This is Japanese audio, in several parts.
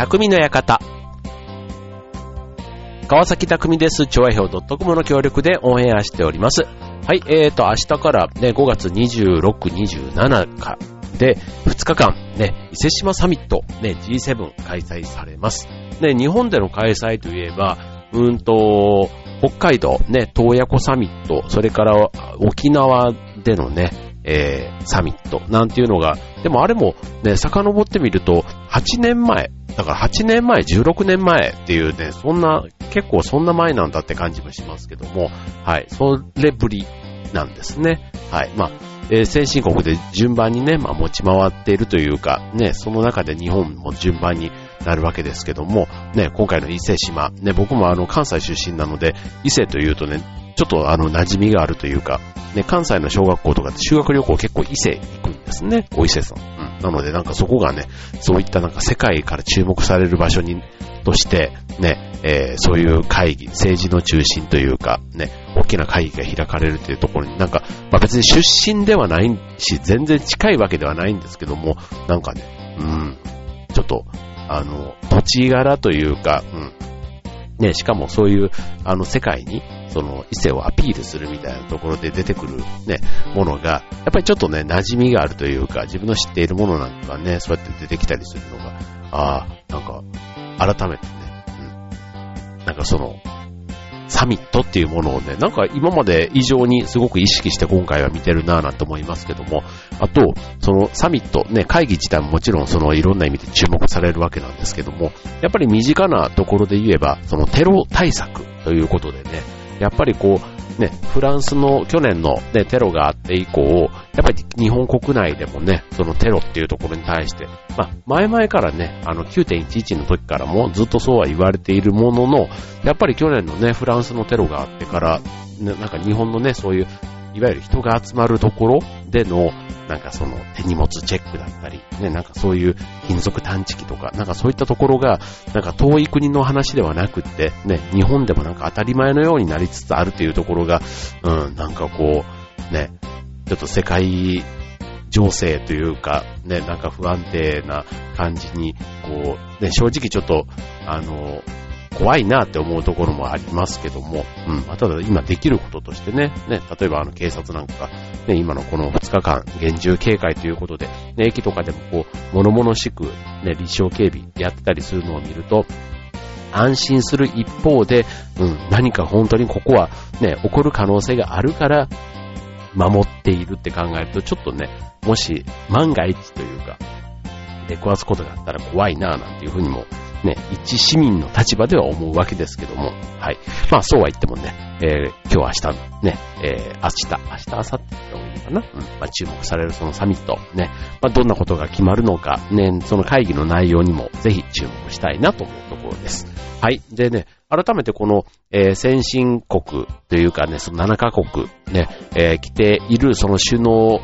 匠の館。川崎匠です。調和表 .com の協力でオンエアしております。はい、えーと、明日からね、5月26、27か、で、2日間、ね、伊勢志摩サミット、ね、G7 開催されます。ね、日本での開催といえば、うんと、北海道、ね、東野湖サミット、それから沖縄でのね、えー、サミットなんていうのが、でもあれもね、遡ってみると、8年前、だから8年前、16年前っていうね、そんな、結構そんな前なんだって感じもしますけども、はい、それぶりなんですね。はい、まあ、えー、先進国で順番にね、まあ持ち回っているというか、ね、その中で日本も順番になるわけですけども、ね、今回の伊勢島、ね、僕もあの関西出身なので、伊勢というとね、ちょっとあの馴染みがあるというか、ね、関西の小学校とかで修学旅行結構伊勢行くんですね、お伊勢さん。うん。なのでなんかそこがね、そういったなんか世界から注目される場所に、として、ね、えー、そういう会議、政治の中心というか、ね、大きな会議が開かれるというところになんか、まあ別に出身ではないし、全然近いわけではないんですけども、なんかね、うん、ちょっと、あの、土地柄というか、うん、ね、しかもそういう、あの、世界に、その、異性をアピールするみたいなところで出てくるね、ものが、やっぱりちょっとね、馴染みがあるというか、自分の知っているものなんかね、そうやって出てきたりするのが、ああ、なんか、改めてね、うん、なんかその、サミットっていうものをね、なんか今まで以上にすごく意識して今回は見てるなぁなんて思いますけども、あと、そのサミット、ね、会議自体ももちろんそのいろんな意味で注目されるわけなんですけども、やっぱり身近なところで言えば、そのテロ対策ということでね、やっぱりこう、ね、フランスの去年の、ね、テロがあって以降、やっぱり日本国内でもね、そのテロっていうところに対して、まあ、前々からね、あの9.11の時からもずっとそうは言われているものの、やっぱり去年のね、フランスのテロがあってから、なんか日本のね、そういういわゆる人が集まるところでの、なんかその手荷物チェックだったり、ね、なんかそういう金属探知機とか、なんかそういったところが、なんか遠い国の話ではなくって、ね、日本でもなんか当たり前のようになりつつあるというところが、うん、なんかこう、ね、ちょっと世界情勢というか、ね、なんか不安定な感じに、こう、ね、正直ちょっと、あの、怖いなって思うところもありますけども、うん、ま、ただ今できることとしてね、ね、例えばあの警察なんかが、ね、今のこの2日間厳重警戒ということで、ね、駅とかでもこう、物々しく、ね、立証警備やってたりするのを見ると、安心する一方で、うん、何か本当にここはね、起こる可能性があるから、守っているって考えると、ちょっとね、もし万が一というか、出くわすことがあったら怖いなぁなんていうふうにもね、一市民の立場では思うわけですけども、はい。まあそうは言ってもね、えー、今日明日、ね、えー、明日、明日、明後日ってもいいのかなうん。まあ注目されるそのサミット、ね、まあどんなことが決まるのか、ね、その会議の内容にもぜひ注目したいなと思うところです。はい。でね、改めてこの、えー、先進国というかね、その7カ国ね、えー、来ているその首脳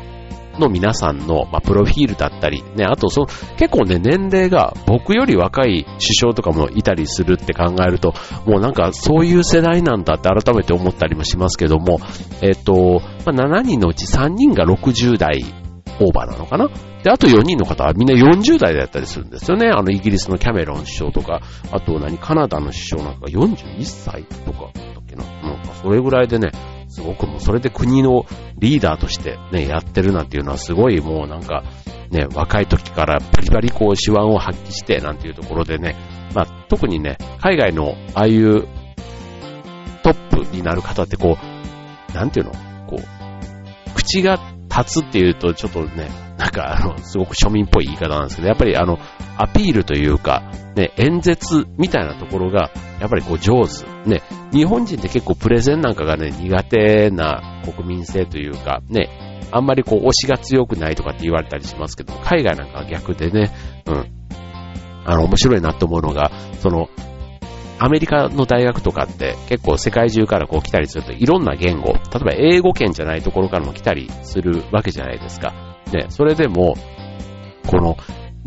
の皆さんの、まあ、プロフィールだったり、ね、あとその、結構ね、年齢が僕より若い首相とかもいたりするって考えると、もうなんかそういう世代なんだって改めて思ったりもしますけども、えっ、と、まあ、7人のうち3人が60代オーバーなのかな？で、あと4人の方はみんな40代だったりするんですよね。あの、イギリスのキャメロン首相とか、あと何、カナダの首相なんか41歳とかだっけな？なんかそれぐらいでね、すごくもうそれで国のリーダーとしてね、やってるなんていうのはすごいもうなんか、ね、若い時からバリバリこう手腕を発揮してなんていうところでね、まあ特にね、海外のああいうトップになる方ってこう、なんていうのこう、口が立つっていうとちょっとね、なんかあの、すごく庶民っぽい言い方なんですけど、やっぱりあの、アピールというか、ね、演説みたいなところが、やっぱりこう上手。ね、日本人って結構プレゼンなんかがね、苦手な国民性というか、ね、あんまりこう推しが強くないとかって言われたりしますけど、海外なんかは逆でね、うん。あの、面白いなと思うのが、その、アメリカの大学とかって結構世界中からこう来たりするといろんな言語、例えば英語圏じゃないところからも来たりするわけじゃないですか。ね、それでも、この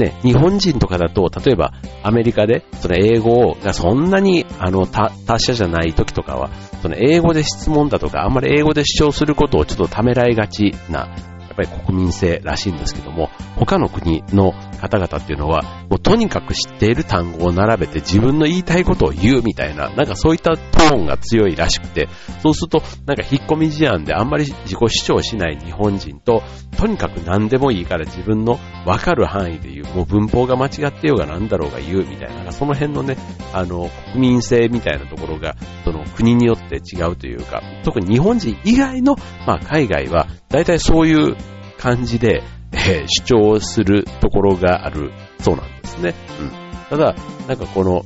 ね、日本人とかだと、例えばアメリカで、その英語がそんなに、あの、他者じゃない時とかは、その英語で質問だとか、あんまり英語で主張することをちょっとためらいがちな、やっぱり国民性らしいんですけども、他の国の方々っていうのは、もうとにかく知っている単語を並べて自分の言いたいことを言うみたいな、なんかそういったトーンが強いらしくて、そうすると、なんか引っ込み思案であんまり自己主張しない日本人と、とにかく何でもいいから自分のわかる範囲で言う、もう文法が間違ってようが何だろうが言うみたいな、その辺のね、あの、国民性みたいなところが、その国によって違うというか、特に日本人以外の、まあ海外は、大体そういう感じで、えー、主張するところがあるそうなんですね。うん。ただ、なんかこの、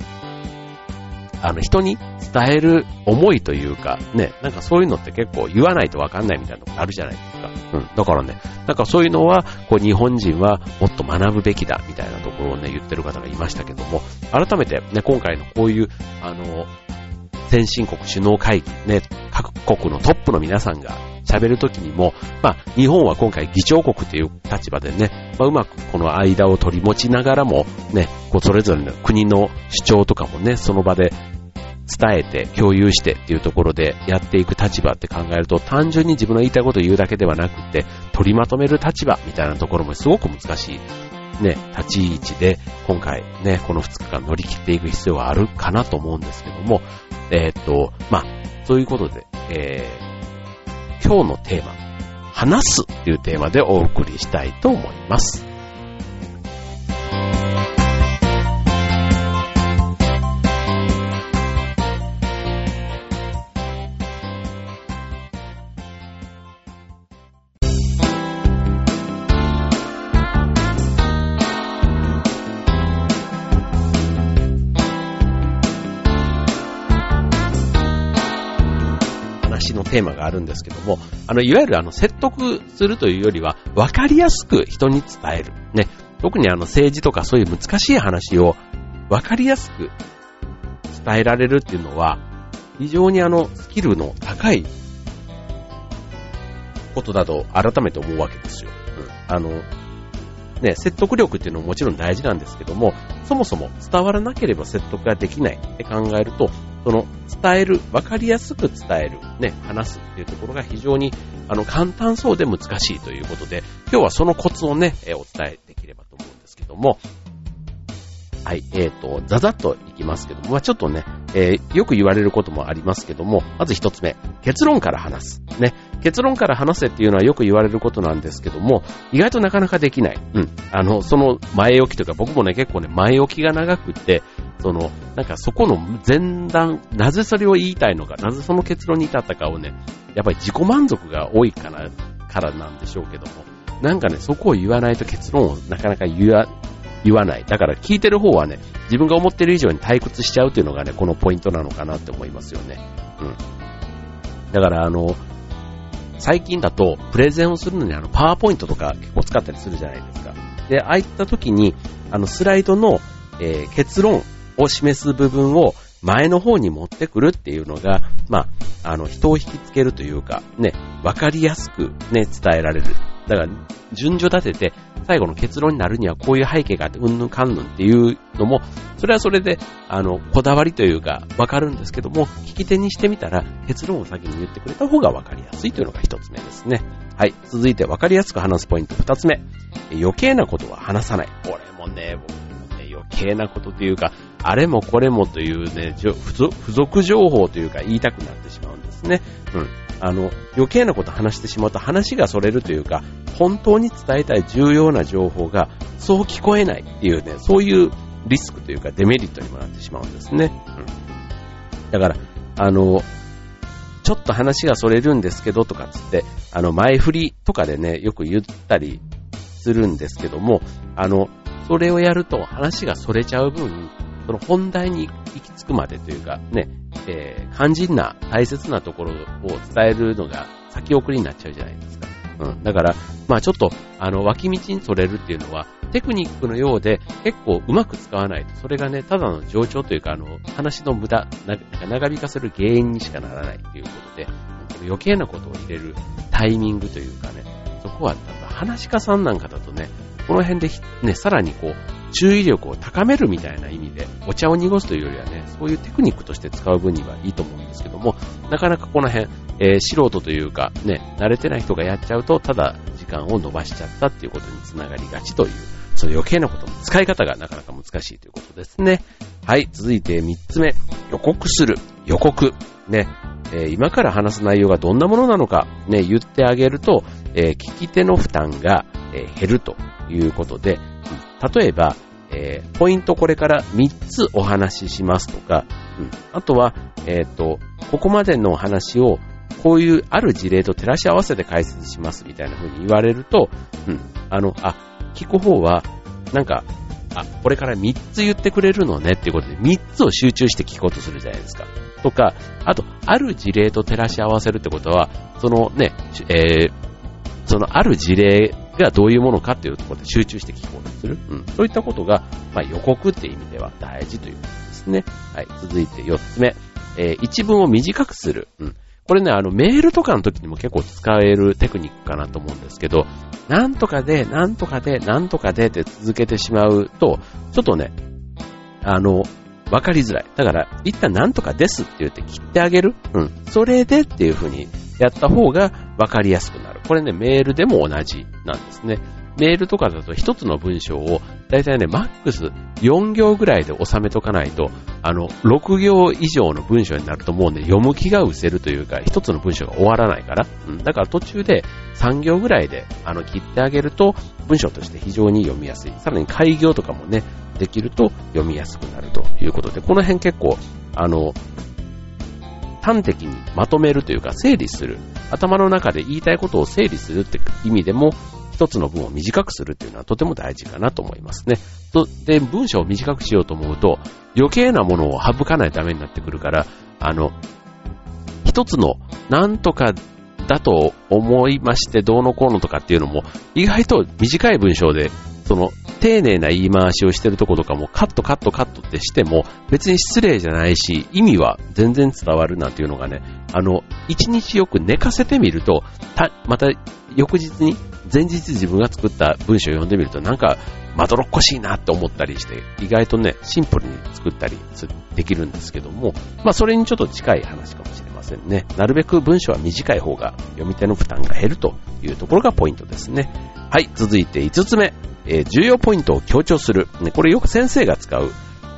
あの人に伝える思いというか、ね、なんかそういうのって結構言わないとわかんないみたいなとこあるじゃないですか。うん。だからね、なんかそういうのは、こう日本人はもっと学ぶべきだみたいなところをね、言ってる方がいましたけども、改めてね、今回のこういう、あの、先進国首脳会議、ね、各国のトップの皆さんが喋るときにも、まあ、日本は今回議長国という立場でね、まあ、うまくこの間を取り持ちながらも、ね、こうそれぞれの国の主張とかもね、その場で伝えて、共有してっていうところでやっていく立場って考えると、単純に自分の言いたいことを言うだけではなくて、取りまとめる立場みたいなところもすごく難しい。ね、立ち位置で、今回ね、この2日間乗り切っていく必要はあるかなと思うんですけども、えー、っと、まあ、そういうことで、えー、今日のテーマ、話すというテーマでお送りしたいと思います。テーマがあるんですけども、あの、いわゆるあの、説得するというよりは、わかりやすく人に伝える。ね。特にあの、政治とかそういう難しい話を、わかりやすく伝えられるっていうのは、非常にあの、スキルの高いことだと改めて思うわけですよ。うん。あの、ね、説得力っていうのももちろん大事なんですけども、そもそも伝わらなければ説得ができないって考えると、その伝える、わかりやすく伝える、ね、話すっていうところが非常にあの簡単そうで難しいということで、今日はそのコツをね、お伝えできればと思うんですけども、はい、えっ、ー、と、ざざっといきますけども、まあ、ちょっとね、えー、よく言われることもありますけども、まず一つ目、結論から話す。ね、結論から話せっていうのはよく言われることなんですけども、意外となかなかできない。うん。あの、その前置きというか、僕もね、結構ね、前置きが長くて、その、なんかそこの前段、なぜそれを言いたいのか、なぜその結論に至ったかをね、やっぱり自己満足が多いから、からなんでしょうけども、なんかね、そこを言わないと結論をなかなか言わ、言わない。だから聞いてる方はね、自分が思ってる以上に退屈しちゃうっていうのがね、このポイントなのかなって思いますよね。うん。だからあの、最近だと、プレゼンをするのにあの、パワーポイントとか結構使ったりするじゃないですか。で、ああいった時に、あの、スライドの、えー、結論を示す部分を前の方に持ってくるっていうのが、まあ、あの、人を引きつけるというか、ね、わかりやすくね、伝えられる。だから、順序立てて、最後の結論になるにはこういう背景があって、うんぬんかんぬんっていうのも、それはそれで、あの、こだわりというか、わかるんですけども、聞き手にしてみたら、結論を先に言ってくれた方がわかりやすいというのが一つ目ですね。はい。続いて、わかりやすく話すポイント二つ目。余計なことは話さない。これもね、僕もね、余計なことというか、あれもこれもというね、付属情報というか言いたくなってしまうんですね。うん。あの、余計なこと話してしまうと話がそれるというか、本当に伝えたい重要な情報がそう聞こえないっていうね、そういうリスクというかデメリットにもなってしまうんですね。うん。だから、あの、ちょっと話がそれるんですけどとかつって、あの、前振りとかでね、よく言ったりするんですけども、あの、それをやると話がそれちゃう分、その本題に行き着くまでというか、ね、えー、肝心な大切なところを伝えるのが先送りになっちゃうじゃないですか。うん。だから、まあちょっと、あの、脇道にそれるっていうのは、テクニックのようで結構うまく使わないと、それがね、ただの冗長というか、あの、話の無駄、な長引かせる原因にしかならないということで、余計なことを入れるタイミングというかね、そこは、話し家さんなんかだとね、この辺でね、さらにこう、注意力を高めるみたいな意味で、お茶を濁すというよりはね、そういうテクニックとして使う分にはいいと思うんですけども、なかなかこの辺、えー、素人というか、ね、慣れてない人がやっちゃうと、ただ時間を伸ばしちゃったっていうことにつながりがちというその余計なことの使い方がなかなか難しいということですね。はい、続いて3つ目。予告する。予告。ね。えー、今から話す内容がどんなものなのか、ね、言ってあげると、えー、聞き手の負担が、え、減るということで、例えば、えー、ポイントこれから3つお話ししますとか、うん、あとは、えっ、と、ここまでのお話をこういうある事例と照らし合わせて解説しますみたいな風に言われると、うん、あの、あ、聞く方は、なんか、あ、これから3つ言ってくれるのねっていうことで、3つを集中して聞こうとするじゃないですか。とか、あと、ある事例と照らし合わせるってことは、そのね、えー、そのある事例がどういうものかっていうところで集中して聞こうとする。うん。そういったことが、まあ、予告っていう意味では大事ということですね。はい。続いて4つ目。えー、一文を短くする。うん。これね、あの、メールとかの時にも結構使えるテクニックかなと思うんですけど、なんとかで、なんとかで、なんとかでって続けてしまうと、ちょっとね、あの、わかりづらい。だから、一旦なんとかですって言って切ってあげる。うん。それでっていう風にやった方がわかりやすくなる。これね、メールでも同じなんですね。メールとかだと一つの文章を、だいたいね、マックス4行ぐらいで収めとかないと、あの、6行以上の文章になるともうね、読む気が失せるというか、一つの文章が終わらないから。うん。だから途中で3行ぐらいで、あの、切ってあげると、文章として非常に読みやすい。さらに開業とかもね、できると読みやすくなるということで、この辺結構、あの、端的にまとめるというか整理する。頭の中で言いたいことを整理するって意味でも、一つの文を短くするっていうのはとても大事かなと思いますね。とで、文章を短くしようと思うと、余計なものを省かないためになってくるから、あの、一つのなんとかだと思いましてどうのこうのとかっていうのも意外と短い文章でその丁寧な言い回しをしてるところとかもカットカットカットってしても別に失礼じゃないし意味は全然伝わるなんていうのがね、あの、一日よく寝かせてみると、た、また翌日に前日自分が作った文章を読んでみるとなんかまどろっこしいなって思ったりして、意外とね、シンプルに作ったりできるんですけども、まあそれにちょっと近い話かもしれませんね。なるべく文章は短い方が読み手の負担が減るというところがポイントですね。はい、続いて5つ目。えー、重要ポイントを強調する。ね、これよく先生が使う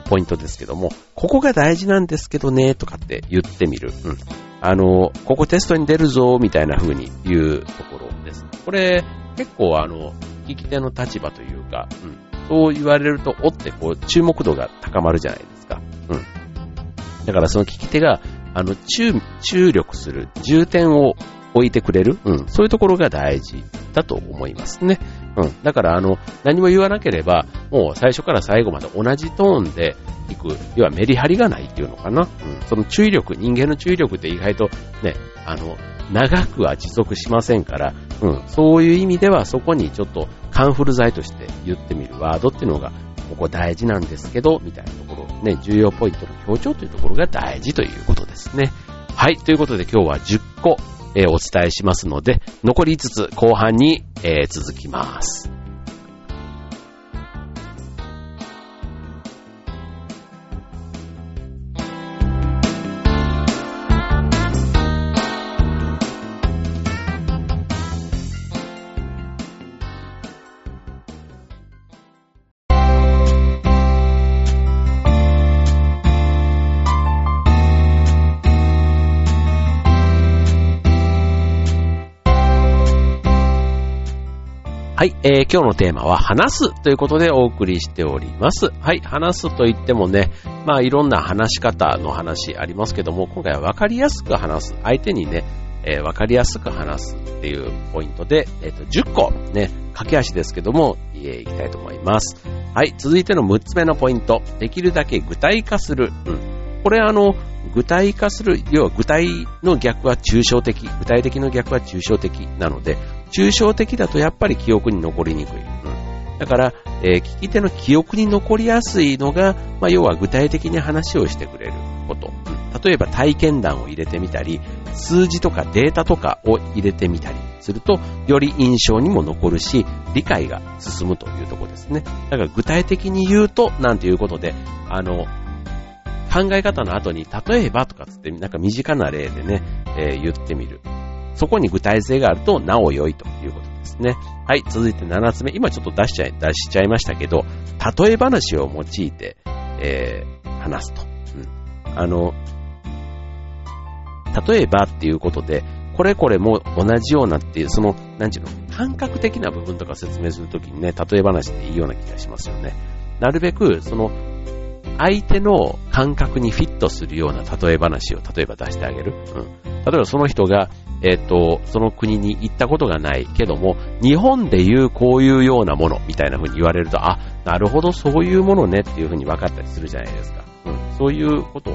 ポイントですけども、ここが大事なんですけどね、とかって言ってみる。うん。あの、ここテストに出るぞ、みたいな風に言うところです。これ、結構あの、聞き手の立場というか、うん。そう言われると、おってこう、注目度が高まるじゃないですか。うん。だからその聞き手が、あの、注、注力する、重点を置いてくれる、うん。そういうところが大事だと思いますね。うん。だから、あの、何も言わなければ、もう最初から最後まで同じトーンでいく、要はメリハリがないっていうのかな。うん。その注意力、人間の注意力って意外とね、あの、長くは持続しませんから、うん。そういう意味ではそこにちょっとカンフル剤として言ってみるワードっていうのが、ここ大事なんですけど、みたいなところ、ね、重要ポイントの強調というところが大事ということですね。はい。ということで今日は10個、えー、お伝えしますので、残り5つ後半に、えー、続きます。はい、えー、今日のテーマは話すということでお送りしております。はい、話すと言ってもね、まあいろんな話し方の話ありますけども、今回は分かりやすく話す。相手にね、えー、分かりやすく話すっていうポイントで、えっ、ー、と、10個ね、駆け足ですけども、えー、いきたいと思います。はい、続いての6つ目のポイント。できるだけ具体化する。うん。これあの、具体化する、要は具体の逆は抽象的、具体的の逆は抽象的なので、抽象的だとやっぱり記憶に残りにくい。うん、だから、えー、聞き手の記憶に残りやすいのが、まあ、要は具体的に話をしてくれること。うん、例えば体験談を入れてみたり、数字とかデータとかを入れてみたりすると、より印象にも残るし、理解が進むというところですね。だから具体的に言うと、なんていうことで、あの、考え方の後に、例えばとかつって、なんか身近な例でね、えー、言ってみる。そこに具体性があると、なお良いということですね。はい、続いて7つ目。今ちょっと出しちゃい、出しちゃいましたけど、例え話を用いて、えー、話すと。うん。あの、例えばっていうことで、これこれも同じようなっていう、その、なんちゅうの、感覚的な部分とか説明するときにね、例え話っていいような気がしますよね。なるべく、その、相手の感覚にフィットするような例え話を例えば出してあげる。うん。例えばその人が、えっ、ー、と、その国に行ったことがないけども、日本でいうこういうようなものみたいな風に言われると、あ、なるほど、そういうものねっていう風に分かったりするじゃないですか。うん。そういうこと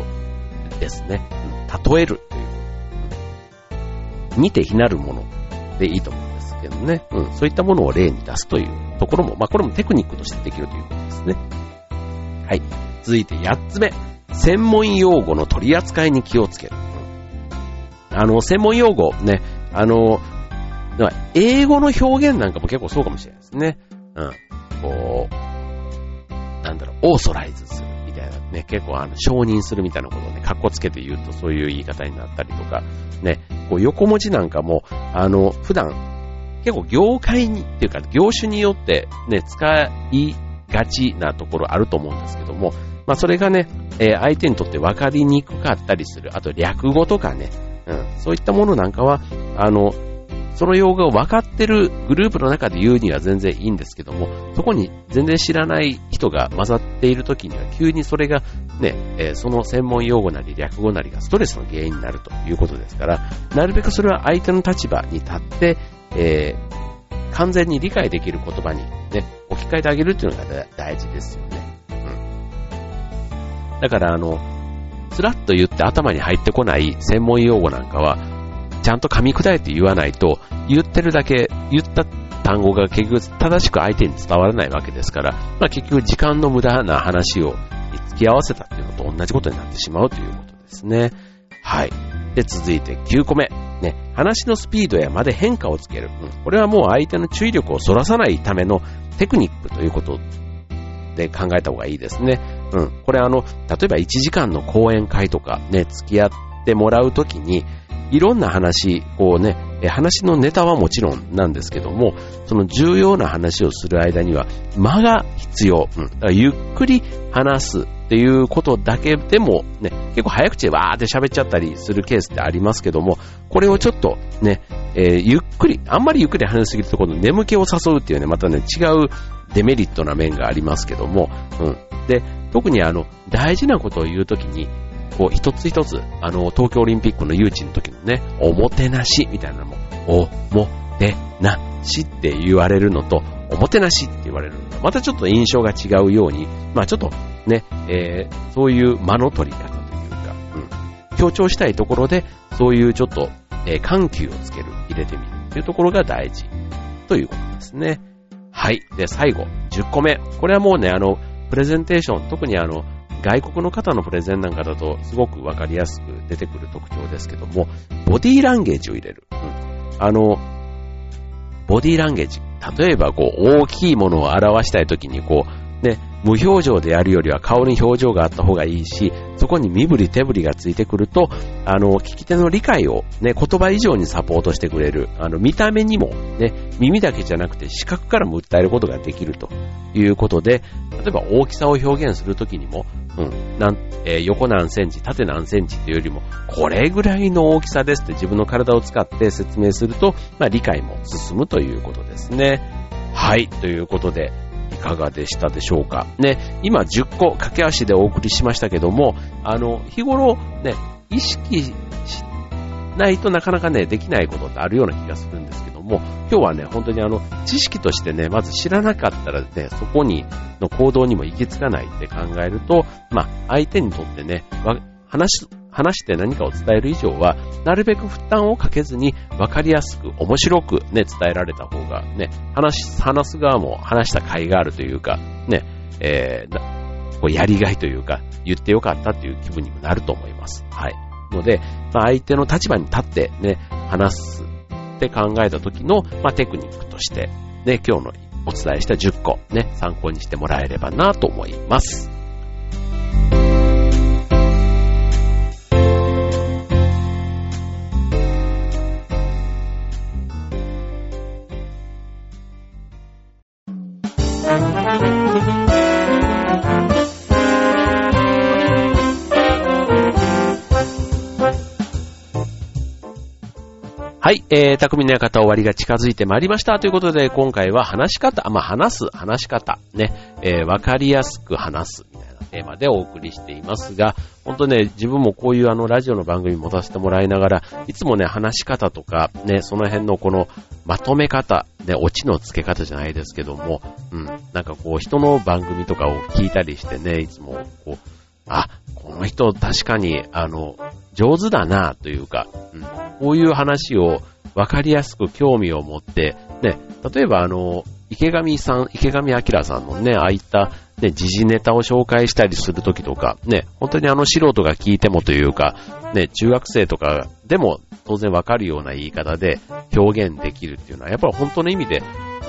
ですね。うん。例えるという。うん、似て非なるものでいいと思うんですけどね。うん。そういったものを例に出すというところも、まあこれもテクニックとしてできるということですね。はい。続いて8つ目。専門用語の取り扱いに気をつける。あの、専門用語ね、あの、英語の表現なんかも結構そうかもしれないですね。うん。こう、なんだろう、オーソライズするみたいなね、結構あの、承認するみたいなことをね、格好つけて言うとそういう言い方になったりとか、ね、こう横文字なんかも、あの、普段、結構業界にっていうか業種によってね、使いがちなところあると思うんですけども、まあそれがね、えー、相手にとって分かりにくかったりする。あと略語とかね、うん、そういったものなんかは、あの、その用語を分かってるグループの中で言うには全然いいんですけども、そこに全然知らない人が混ざっている時には急にそれがね、えー、その専門用語なり略語なりがストレスの原因になるということですから、なるべくそれは相手の立場に立って、えー、完全に理解できる言葉にね、置き換えてあげるっていうのが大事ですよね。だからあの、スラッと言って頭に入ってこない専門用語なんかは、ちゃんと噛み砕いて言わないと、言ってるだけ、言った単語が結局正しく相手に伝わらないわけですから、まあ、結局時間の無駄な話を付き合わせたっていうのと同じことになってしまうということですね。はい。で、続いて9個目。ね、話のスピードや間で変化をつける。うん、これはもう相手の注意力をそらさないためのテクニックということで考えた方がいいですね。うん。これあの、例えば1時間の講演会とかね、付き合ってもらうときに、いろんな話、こうね、話のネタはもちろんなんですけども、その重要な話をする間には間が必要。うん、だからゆっくり話すっていうことだけでもね、結構早口でわーって喋っちゃったりするケースってありますけども、これをちょっとね、えー、ゆっくり、あんまりゆっくり話しすぎるとこの眠気を誘うっていうね、またね、違うデメリットな面がありますけども、うん。で、特にあの、大事なことを言うときに、こう、一つ一つ、あの、東京オリンピックの誘致の時のね、おもてなしみたいなのも、おもてなしって言われるのと、おもてなしって言われるのと、またちょっと印象が違うように、まあちょっとね、えー、そういう間の取り方というか、うん、強調したいところで、そういうちょっと、えー、緩急をつける、入れてみるっていうところが大事ということですね。はい。で、最後、10個目。これはもうね、あの、プレゼンテーション、特にあの、外国の方のプレゼンなんかだとすごくわかりやすく出てくる特徴ですけども、ボディーランゲージを入れる。うん、あの、ボディーランゲージ。例えば、こう、大きいものを表したいときに、こう、ね、無表情でやるよりは顔に表情があった方がいいし、そこに身振り手振りがついてくると、あの、聞き手の理解をね、言葉以上にサポートしてくれる。あの、見た目にもね、耳だけじゃなくて視覚からも訴えることができるということで、例えば大きさを表現するときにも、うん、なん、えー、横何センチ、縦何センチっていうよりも、これぐらいの大きさですって自分の体を使って説明すると、まあ理解も進むということですね。はい、ということで、いかがでしたでしょうか。ね、今10個駆け足でお送りしましたけども、あの、日頃ね、意識しないとなかなかね、できないことってあるような気がするんですけども、今日はね、本当にあの、知識としてね、まず知らなかったらね、そこに、の行動にも行き着かないって考えると、まあ、相手にとってね、話話して何かを伝える以上は、なるべく負担をかけずに分かりやすく、面白くね、伝えられた方がね、話、話す側も話した甲斐があるというか、ね、えー、こうやりがいというか、言ってよかったという気分にもなると思います。はい。ので、まあ、相手の立場に立ってね、話すって考えた時の、まあ、テクニックとして、ね、今日のお伝えした10個、ね、参考にしてもらえればなと思います。はい、えー、匠の館終わりが近づいてまいりました。ということで、今回は話し方、まあ、話す、話し方、ね、えー、わかりやすく話す、みたいなテーマでお送りしていますが、本当ね、自分もこういうあの、ラジオの番組持たせてもらいながら、いつもね、話し方とか、ね、その辺のこの、まとめ方、ね、オチの付け方じゃないですけども、うん、なんかこう、人の番組とかを聞いたりしてね、いつも、こう、あ、この人確かに、あの、上手だなというか、うん、こういう話を分かりやすく興味を持って、ね、例えばあの、池上さん、池上彰さんのね、ああいった、ね、時事ネタを紹介したりするときとか、ね、本当にあの素人が聞いてもというか、ね、中学生とかでも当然わかるような言い方で表現できるっていうのは、やっぱり本当の意味で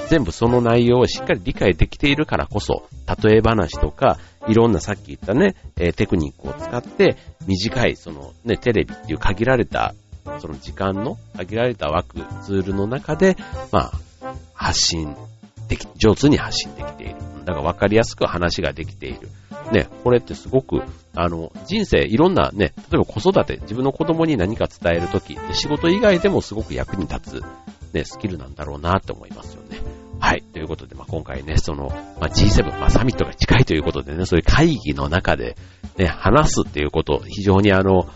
全部その内容をしっかり理解できているからこそ、例え話とか、いろんなさっき言ったね、えテクニックを使って、短い、そのね、テレビっていう限られた、その時間の限られた枠、ツールの中で、まあ、発信でき、上手に発信できている。だから分かりやすく話ができている。ね、これってすごく、あの、人生いろんなね、例えば子育て、自分の子供に何か伝えるとき、仕事以外でもすごく役に立つ、ね、スキルなんだろうなって思いますよね。はい。ということで、まあ、今回ね、その、まあ、G7、まあ、サミットが近いということでね、そういう会議の中で、ね、話すっていうこと、非常にあの、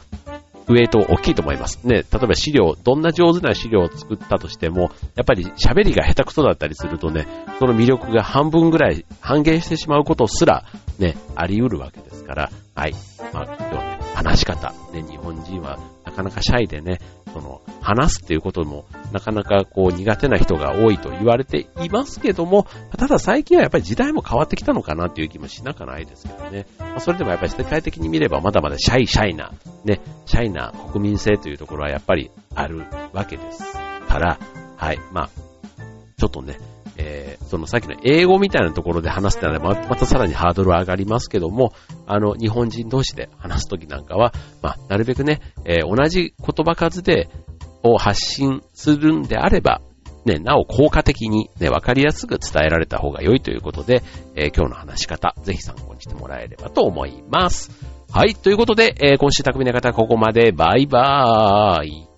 ウェイト大きいと思います。ね、例えば資料、どんな上手な資料を作ったとしても、やっぱり喋りが下手くそだったりするとね、その魅力が半分ぐらい半減してしまうことすら、ね、あり得るわけですから、はい。まあ、今日ね、話し方、ね、日本人はなかなかシャイでね、その、話すっていうことも、なかなかこう苦手な人が多いと言われていますけども、ただ最近はやっぱり時代も変わってきたのかなっていう気もしなくないですけどね。まあ、それでもやっぱり世界的に見ればまだまだシャイシャイな、ね、シャイな国民性というところはやっぱりあるわけですから、はい、まあ、ちょっとね、えー、そのさっきの英語みたいなところで話すってのはままたさらにハードルは上がりますけども、あの、日本人同士で話すときなんかは、まあ、なるべくね、えー、同じ言葉数で、を発信するんであれば、ね、なお効果的にね、わかりやすく伝えられた方が良いということで、えー、今日の話し方、ぜひ参考にしてもらえればと思います。はい、ということで、えー、今週匠の方はここまで、バイバーイ。